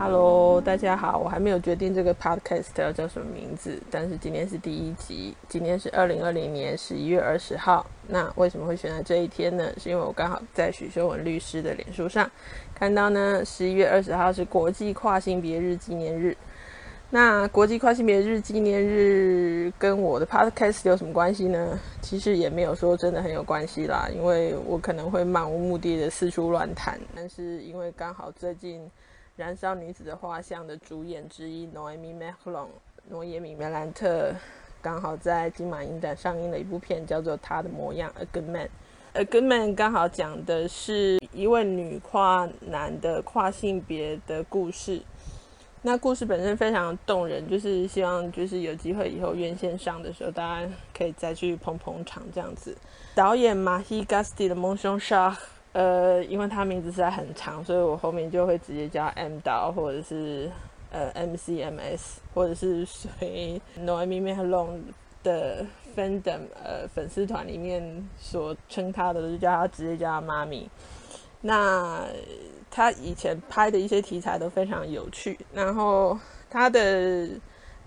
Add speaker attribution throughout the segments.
Speaker 1: Hello，大家好，我还没有决定这个 podcast 要叫什么名字，但是今天是第一集，今天是二零二零年十一月二十号。那为什么会选在这一天呢？是因为我刚好在许修文律师的脸书上看到呢，十一月二十号是国际跨性别日纪念日。那国际跨性别日纪念日跟我的 podcast 有什么关系呢？其实也没有说真的很有关系啦，因为我可能会漫无目的的四处乱谈，但是因为刚好最近。《燃烧女子的画像》的主演之一 Noémie Merlan 诺耶米·梅兰特刚好在金马影展上映了一部片，叫做《她的模样》（A Good Man）。《A Good Man》刚好讲的是一位女跨男的跨性别的故事。那故事本身非常动人，就是希望就是有机会以后院线上的时候，大家可以再去捧捧场这样子。导演 Marie Gasti 的梦熊杀呃，因为他名字实在很长，所以我后面就会直接叫 M 导，或者是呃 MCMS，或者是随 Noémie Merlan 的 fandom 呃粉丝团里面所称他的，就叫他直接叫他妈咪。那他以前拍的一些题材都非常有趣，然后他的。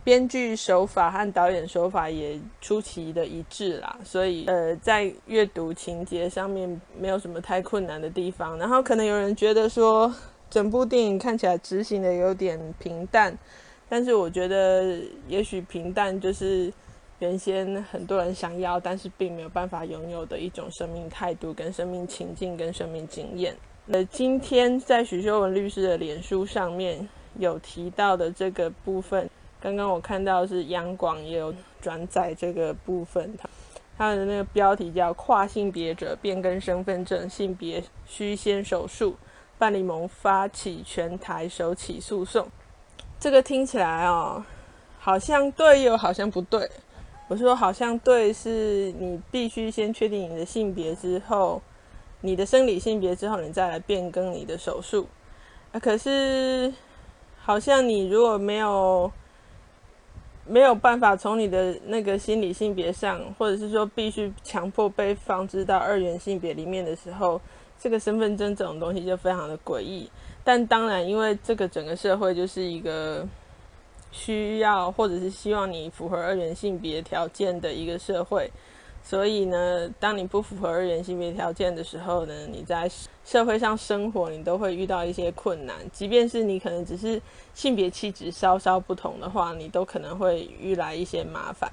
Speaker 1: 编剧手法和导演手法也出奇的一致啦，所以呃，在阅读情节上面没有什么太困难的地方。然后可能有人觉得说，整部电影看起来执行的有点平淡，但是我觉得也许平淡就是原先很多人想要，但是并没有办法拥有的一种生命态度、跟生命情境、跟生命经验。呃，今天在许修文律师的脸书上面有提到的这个部分。刚刚我看到是央广也有转载这个部分，它它的那个标题叫“跨性别者变更身份证性别需先手术”，伴侣盟发起全台首起诉讼。这个听起来哦，好像对又好像不对。我说好像对，是你必须先确定你的性别之后，你的生理性别之后，你再来变更你的手术。可是好像你如果没有。没有办法从你的那个心理性别上，或者是说必须强迫被放置到二元性别里面的时候，这个身份证这种东西就非常的诡异。但当然，因为这个整个社会就是一个需要或者是希望你符合二元性别条件的一个社会。所以呢，当你不符合二元性别条件的时候呢，你在社会上生活，你都会遇到一些困难。即便是你可能只是性别气质稍稍不同的话，你都可能会遇来一些麻烦。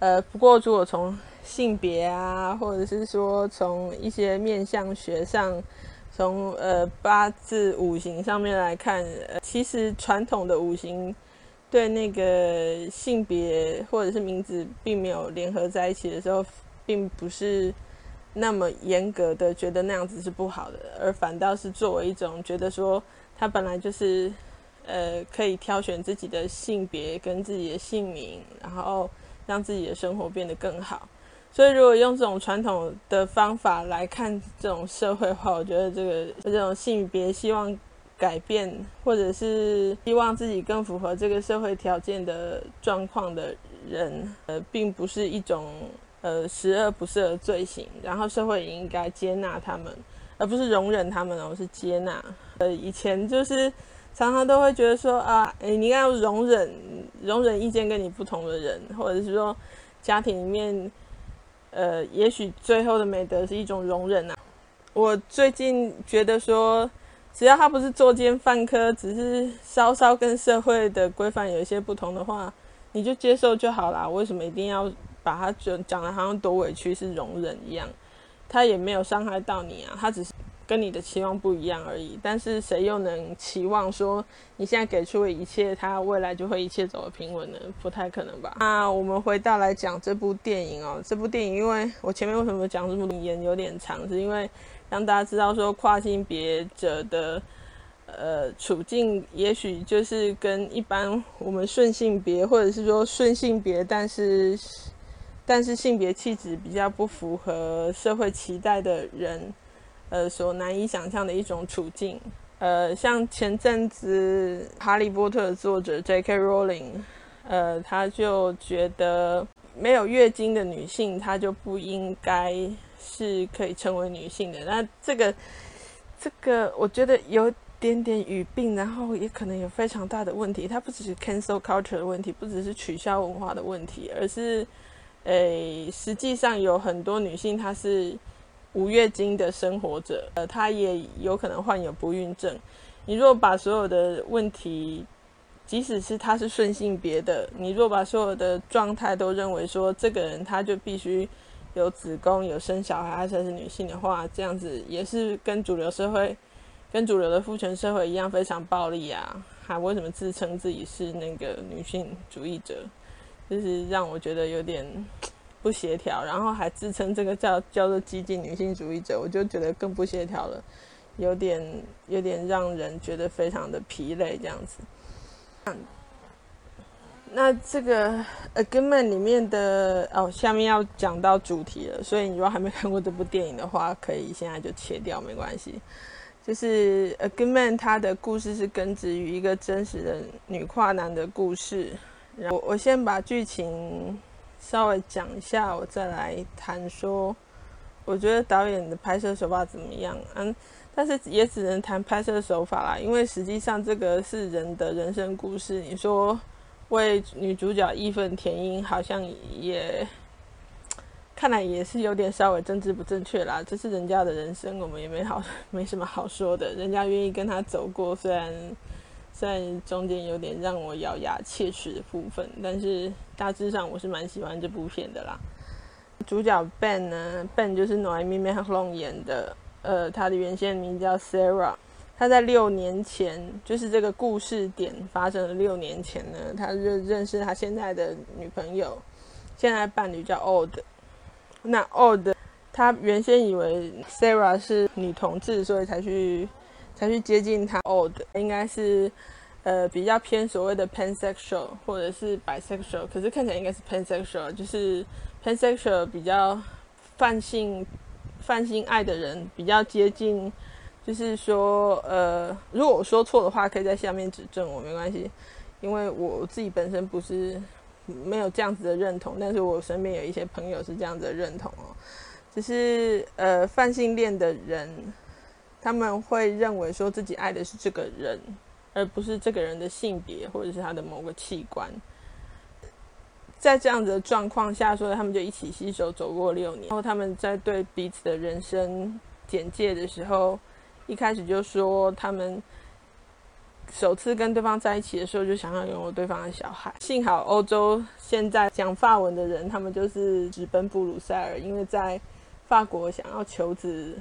Speaker 1: 呃，不过如果从性别啊，或者是说从一些面相学上，从呃八字五行上面来看，呃，其实传统的五行对那个性别或者是名字并没有联合在一起的时候。并不是那么严格的觉得那样子是不好的，而反倒是作为一种觉得说他本来就是呃可以挑选自己的性别跟自己的姓名，然后让自己的生活变得更好。所以如果用这种传统的方法来看这种社会的话，我觉得这个这种性别希望改变或者是希望自己更符合这个社会条件的状况的人，呃，并不是一种。呃，十恶不赦的罪行，然后社会也应该接纳他们，而不是容忍他们，而是接纳。呃，以前就是常常都会觉得说啊，诶，你应该要容忍，容忍意见跟你不同的人，或者是说家庭里面，呃，也许最后的美德是一种容忍啊。我最近觉得说，只要他不是作奸犯科，只是稍稍跟社会的规范有一些不同的话，你就接受就好啦。为什么一定要？把他讲讲的好像多委屈是容忍一样，他也没有伤害到你啊，他只是跟你的期望不一样而已。但是谁又能期望说你现在给出的一切，他未来就会一切走得平稳呢？不太可能吧？那我们回到来讲这部电影哦，这部电影因为我前面为什么讲这部电影有点长，是因为让大家知道说跨性别者的呃处境，也许就是跟一般我们顺性别或者是说顺性别，但是。但是性别气质比较不符合社会期待的人，呃，所难以想象的一种处境。呃，像前阵子《哈利波特》作者 J.K. Rowling，呃，他就觉得没有月经的女性，她就不应该是可以称为女性的。那这个，这个，我觉得有点点语病，然后也可能有非常大的问题。它不只是 cancel culture 的问题，不只是取消文化的问题，而是，诶，实际上有很多女性她是无月经的生活者，呃，她也有可能患有不孕症。你若把所有的问题，即使是她是顺性别的，你若把所有的状态都认为说这个人她就必须有子宫、有生小孩，而且是女性的话，这样子也是跟主流社会。跟主流的父权社会一样非常暴力啊！还为什么自称自己是那个女性主义者？就是让我觉得有点不协调。然后还自称这个叫叫做激进女性主义者，我就觉得更不协调了，有点有点让人觉得非常的疲累这样子。那这个《A Good Man》里面的哦，下面要讲到主题了，所以你如果还没看过这部电影的话，可以现在就切掉，没关系。就是《A Good Man》，他的故事是根植于一个真实的女跨男的故事。然后我先把剧情稍微讲一下，我再来谈说，我觉得导演的拍摄手法怎么样？嗯，但是也只能谈拍摄手法啦，因为实际上这个是人的人生故事。你说为女主角义愤填膺，好像也。看来也是有点稍微政治不正确啦，这是人家的人生，我们也没好 没什么好说的。人家愿意跟他走过，虽然虽然中间有点让我咬牙切齿的部分，但是大致上我是蛮喜欢这部片的啦。主角 Ben 呢，Ben 就是 Noémie Merlan 演的，呃，他的原先名叫 Sarah。他在六年前，就是这个故事点发生了六年前呢，他就认识他现在的女朋友，现在伴侣叫 Old。那 Old，他原先以为 Sarah 是女同志，所以才去才去接近他。Old 应该是呃比较偏所谓的 pansexual 或者是 bisexual，可是看起来应该是 pansexual，就是 pansexual 比较泛性泛性爱的人，比较接近，就是说呃如果我说错的话，可以在下面指正我，没关系，因为我自己本身不是。没有这样子的认同，但是我身边有一些朋友是这样子的认同哦，就是呃泛性恋的人，他们会认为说自己爱的是这个人，而不是这个人的性别或者是他的某个器官。在这样子的状况下，所以他们就一起携手走过六年。然后他们在对彼此的人生简介的时候，一开始就说他们。首次跟对方在一起的时候，就想要拥有对方的小孩。幸好欧洲现在讲法文的人，他们就是直奔布鲁塞尔，因为在法国想要求子，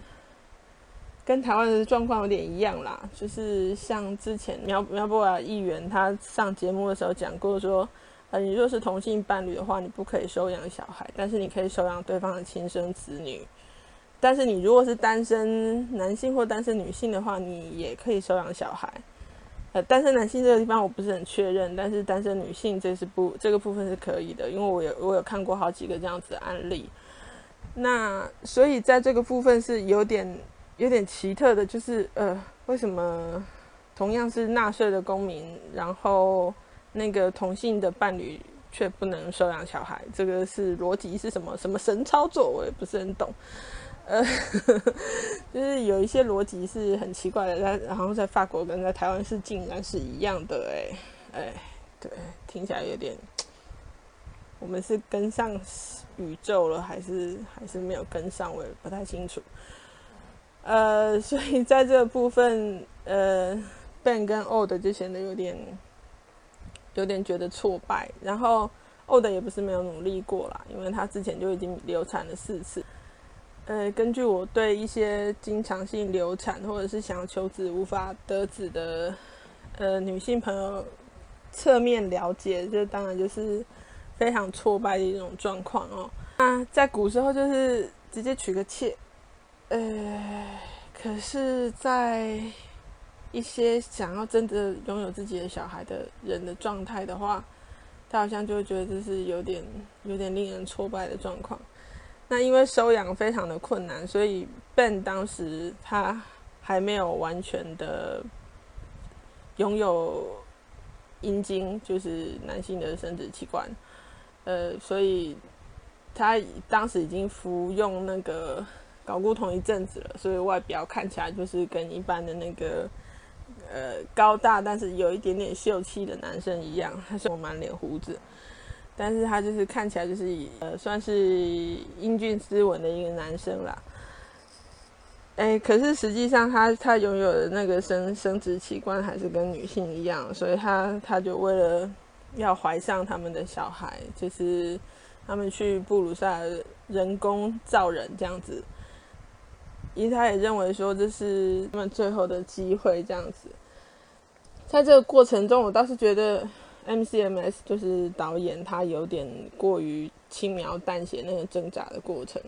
Speaker 1: 跟台湾的状况有点一样啦。就是像之前苗苗博雅议员他上节目的时候讲过说，呃，你若是同性伴侣的话，你不可以收养小孩，但是你可以收养对方的亲生子女。但是你如果是单身男性或单身女性的话，你也可以收养小孩。呃，单身男性这个地方我不是很确认，但是单身女性这是不这个部分是可以的，因为我有我有看过好几个这样子的案例。那所以在这个部分是有点有点奇特的，就是呃，为什么同样是纳税的公民，然后那个同性的伴侣却不能收养小孩？这个是逻辑是什么？什么神操作？我也不是很懂。呃，就是有一些逻辑是很奇怪的，但然后在法国跟在台湾是竟然是一样的，哎哎，对，听起来有点，我们是跟上宇宙了，还是还是没有跟上？我也不太清楚。呃，所以在这个部分，呃，Ben 跟 Old 就显得有点有点觉得挫败，然后 Old 也不是没有努力过啦，因为他之前就已经流产了四次。呃，根据我对一些经常性流产或者是想要求子无法得子的呃女性朋友侧面了解，这当然就是非常挫败的一种状况哦。那在古时候就是直接娶个妾，呃，可是，在一些想要真的拥有自己的小孩的人的状态的话，他好像就会觉得这是有点有点令人挫败的状况。那因为收养非常的困难，所以 Ben 当时他还没有完全的拥有阴茎，就是男性的生殖器官，呃，所以他当时已经服用那个睾固酮一阵子了，所以外表看起来就是跟一般的那个呃高大，但是有一点点秀气的男生一样，他是我满脸胡子，但是他就是看起来就是呃算是英俊斯文的一个男生啦。哎，可是实际上他他拥有的那个生生殖器官还是跟女性一样，所以他他就为了要怀上他们的小孩，就是他们去布鲁塞尔人工造人这样子。因为他也认为说这是他们最后的机会，这样子。在这个过程中，我倒是觉得 MCMS 就是导演他有点过于轻描淡写那个挣扎的过程，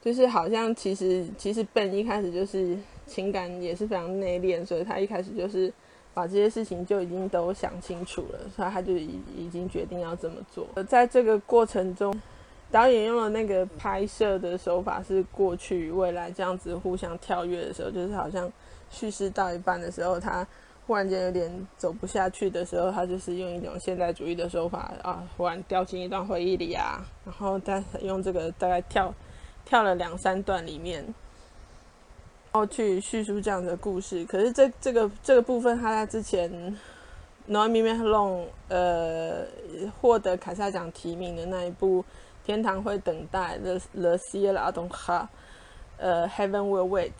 Speaker 1: 就是好像其实其实本一开始就是情感也是非常内敛，所以他一开始就是把这些事情就已经都想清楚了，所以他就已已经决定要这么做。在这个过程中。导演用了那个拍摄的手法是过去未来这样子互相跳跃的时候，就是好像叙事到一半的时候，他忽然间有点走不下去的时候，他就是用一种现代主义的手法啊，忽然掉进一段回忆里啊，然后再用这个大概跳跳了两三段里面，然后去叙述这样的故事。可是这这个这个部分，他在之前 Noemi m e l o n 呃获得凯撒奖提名的那一部。天堂会等待，The The Ciel attendra，呃，Heaven will wait，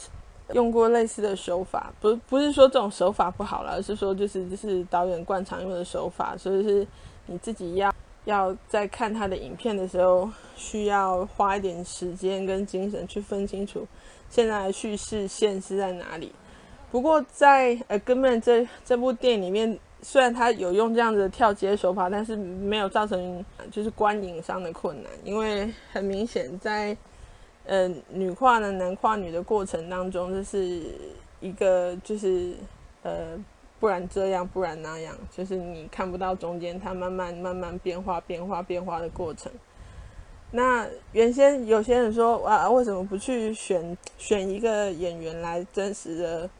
Speaker 1: 用过类似的手法，不不是说这种手法不好了，而是说就是就是导演惯常用的手法，所以是你自己要要在看他的影片的时候，需要花一点时间跟精神去分清楚现在的叙事线是在哪里。不过在呃，根本这这部电影里面。虽然他有用这样子跳接手法，但是没有造成就是观影上的困难，因为很明显在呃女跨男男跨女的过程当中，就是一个就是呃不然这样不然那样，就是你看不到中间它慢慢慢慢变化变化变化的过程。那原先有些人说啊，为什么不去选选一个演员来真实的？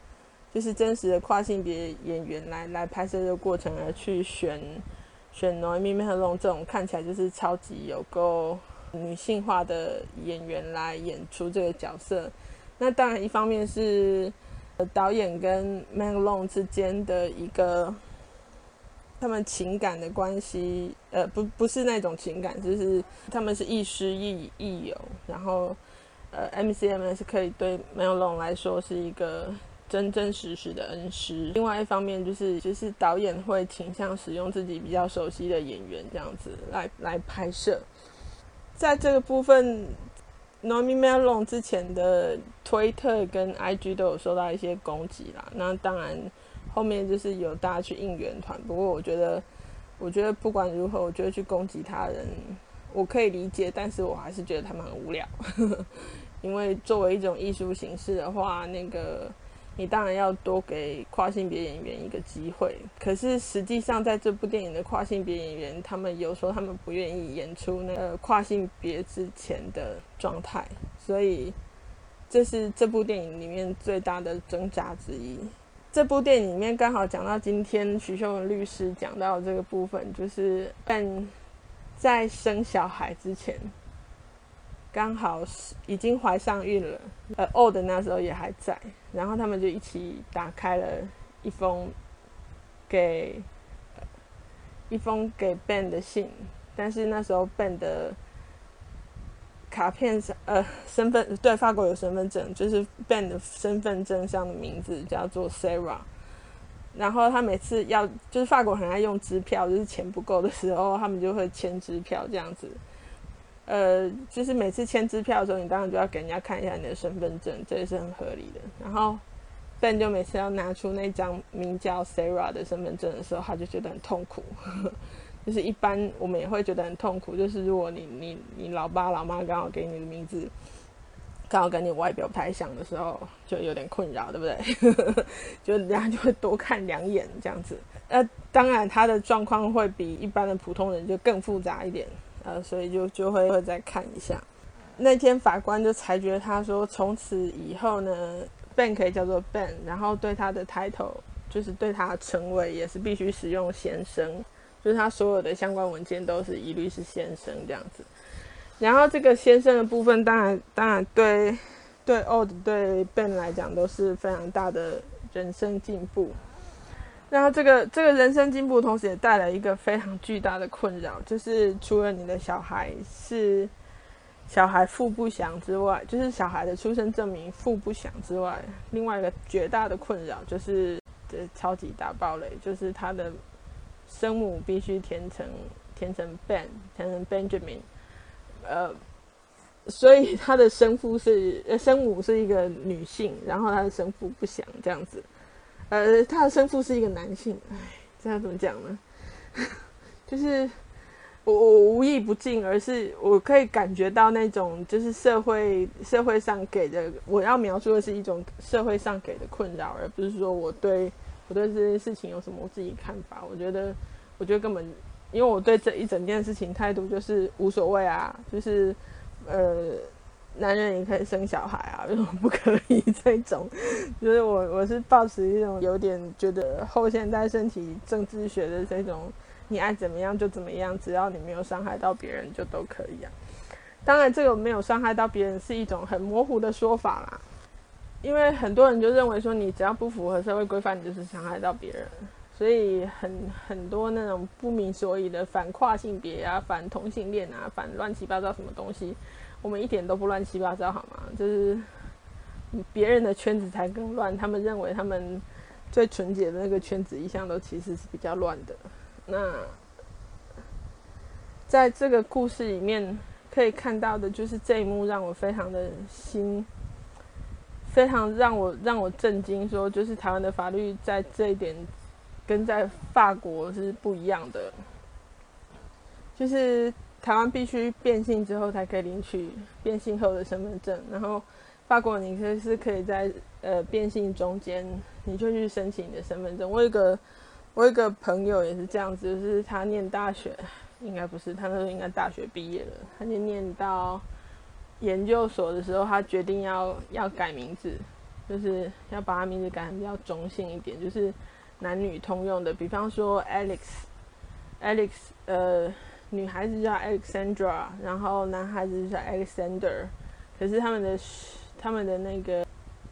Speaker 1: 就是真实的跨性别演员来来拍摄这个过程，而去选选 Noémie Merlan 这种看起来就是超级有够女性化的演员来演出这个角色。那当然，一方面是呃导演跟 Merlan 之间的一个他们情感的关系，呃，不不是那种情感，就是他们是亦师亦亦友。然后，呃，MCMS 可以对 Merlan 来说是一个。真真实实的恩师。另外一方面，就是就是导演会倾向使用自己比较熟悉的演员这样子来来拍摄。在这个部分，Noémie Melon 之前的推特跟 IG 都有受到一些攻击啦。那当然后面就是有大家去应援团。不过我觉得，我觉得不管如何，我觉得去攻击他人，我可以理解，但是我还是觉得他们很无聊。因为作为一种艺术形式的话，那个。你当然要多给跨性别演员一个机会，可是实际上在这部电影的跨性别演员，他们有时候他们不愿意演出那个跨性别之前的状态，所以这是这部电影里面最大的挣扎之一。这部电影里面刚好讲到今天徐秀文律师讲到这个部分，就是但在生小孩之前。刚好是已经怀上孕了，呃，Old 那时候也还在，然后他们就一起打开了一封给一封给 Ben 的信，但是那时候 Ben 的卡片上，呃，身份对法国有身份证，就是 Ben 的身份证上的名字叫做 Sarah，然后他每次要就是法国很爱用支票，就是钱不够的时候，他们就会签支票这样子。呃，就是每次签支票的时候，你当然就要给人家看一下你的身份证，这也是很合理的。然后 Ben 就每次要拿出那张名叫 Sarah 的身份证的时候，他就觉得很痛苦。就是一般我们也会觉得很痛苦，就是如果你你你老爸老妈刚好给你的名字刚好跟你外表不太像的时候，就有点困扰，对不对？就人家就会多看两眼这样子。呃，当然他的状况会比一般的普通人就更复杂一点。呃，所以就就会会再看一下。那天法官就裁决他说，从此以后呢，Ben 可以叫做 Ben，然后对他的 title 就是对他的称谓也是必须使用先生，就是他所有的相关文件都是一律是先生这样子。然后这个先生的部分，当然当然对对 Old 对 Ben 来讲都是非常大的人生进步。然后这个这个人生进步，同时也带来一个非常巨大的困扰，就是除了你的小孩是小孩父不详之外，就是小孩的出生证明父不详之外，另外一个绝大的困扰就是这超级大爆雷，就是他的生母必须填成填成 Ben，填成 Benjamin，呃。所以他的生父是生母是一个女性，然后他的生父不详这样子，呃他的生父是一个男性，哎，这样怎么讲呢？就是我我无意不敬，而是我可以感觉到那种就是社会社会上给的，我要描述的是一种社会上给的困扰，而不是说我对我对这件事情有什么我自己看法。我觉得我觉得根本因为我对这一整件事情态度就是无所谓啊，就是。呃，男人也可以生小孩啊，为什么不可以？这 种就是我，我是抱持一种有点觉得后现代身体政治学的这种，你爱怎么样就怎么样，只要你没有伤害到别人就都可以啊。当然，这个没有伤害到别人是一种很模糊的说法啦，因为很多人就认为说，你只要不符合社会规范，你就是伤害到别人。所以很很多那种不明所以的反跨性别啊、反同性恋啊、反乱七八糟什么东西，我们一点都不乱七八糟好吗？就是别人的圈子才更乱，他们认为他们最纯洁的那个圈子一向都其实是比较乱的。那在这个故事里面可以看到的就是这一幕让我非常的心，非常让我让我震惊，说就是台湾的法律在这一点。跟在法国是不一样的，就是台湾必须变性之后才可以领取变性后的身份证，然后法国你可以是可以在呃变性中间你就去申请你的身份证。我有一个我有一个朋友也是这样子，就是他念大学，应该不是，他那时候应该大学毕业了，他就念到研究所的时候，他决定要要改名字，就是要把他名字改成比较中性一点，就是。男女通用的，比方说 Alex，Alex，呃，女孩子叫 Alexandra，然后男孩子叫 Alexander，可是他们的他们的那个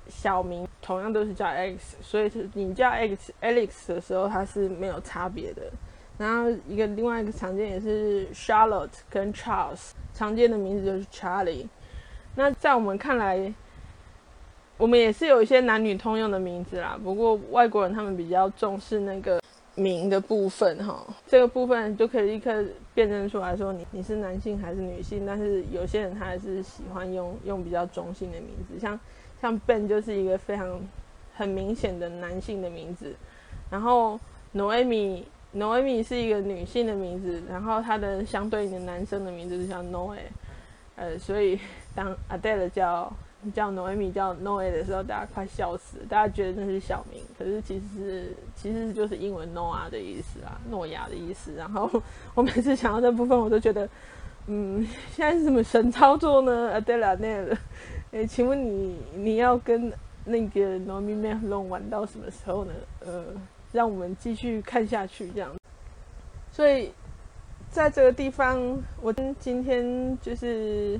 Speaker 1: 小名同样都是叫 Alex，所以是你叫 Alex Alex 的时候，它是没有差别的。然后一个另外一个常见也是 Charlotte 跟 Charles，常见的名字就是 Charlie。那在我们看来。我们也是有一些男女通用的名字啦，不过外国人他们比较重视那个名的部分哈，这个部分就可以立刻辨认出来说你你是男性还是女性。但是有些人他还是喜欢用用比较中性的名字，像像 Ben 就是一个非常很明显的男性的名字，然后 Noemi Noemi 是一个女性的名字，然后它的相对应的男生的名字就叫 Noe，呃，所以当 Adele 叫。叫 Noemi 叫 Noe 的时候，大家快笑死了。大家觉得那是小名，可是其实其实就是英文 Noah 的意思啊，诺亚的意思。然后我每次想到这部分，我都觉得，嗯，现在是什么神操作呢？Adela 那个，诶，请问你你要跟那个 Noemi m e l o n 玩到什么时候呢？呃，让我们继续看下去这样。所以在这个地方，我今天就是。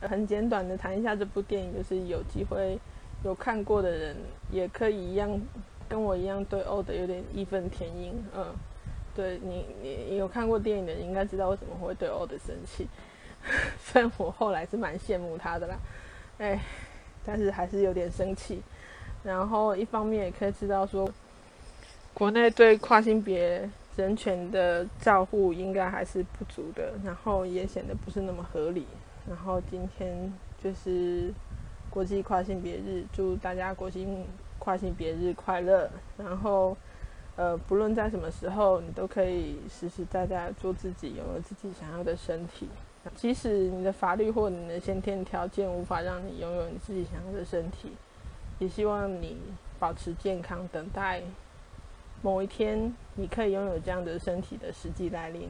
Speaker 1: 很简短的谈一下这部电影，就是有机会有看过的人，也可以一样跟我一样对 Old 有点义愤填膺。嗯，对你，你有看过电影的人应该知道为什么会对 Old 生气。虽然我后来是蛮羡慕他的啦，哎，但是还是有点生气。然后一方面也可以知道说，国内对跨性别人权的照护应该还是不足的，然后也显得不是那么合理。然后今天就是国际跨性别日，祝大家国际跨性别日快乐。然后，呃，不论在什么时候，你都可以实实在在做自己，拥有自己想要的身体。即使你的法律或你的先天条件无法让你拥有你自己想要的身体，也希望你保持健康，等待某一天你可以拥有这样的身体的实际来临。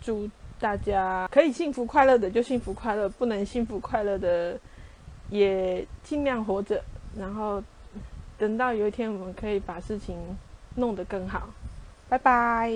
Speaker 1: 祝。大家可以幸福快乐的就幸福快乐，不能幸福快乐的也尽量活着。然后等到有一天我们可以把事情弄得更好。拜拜。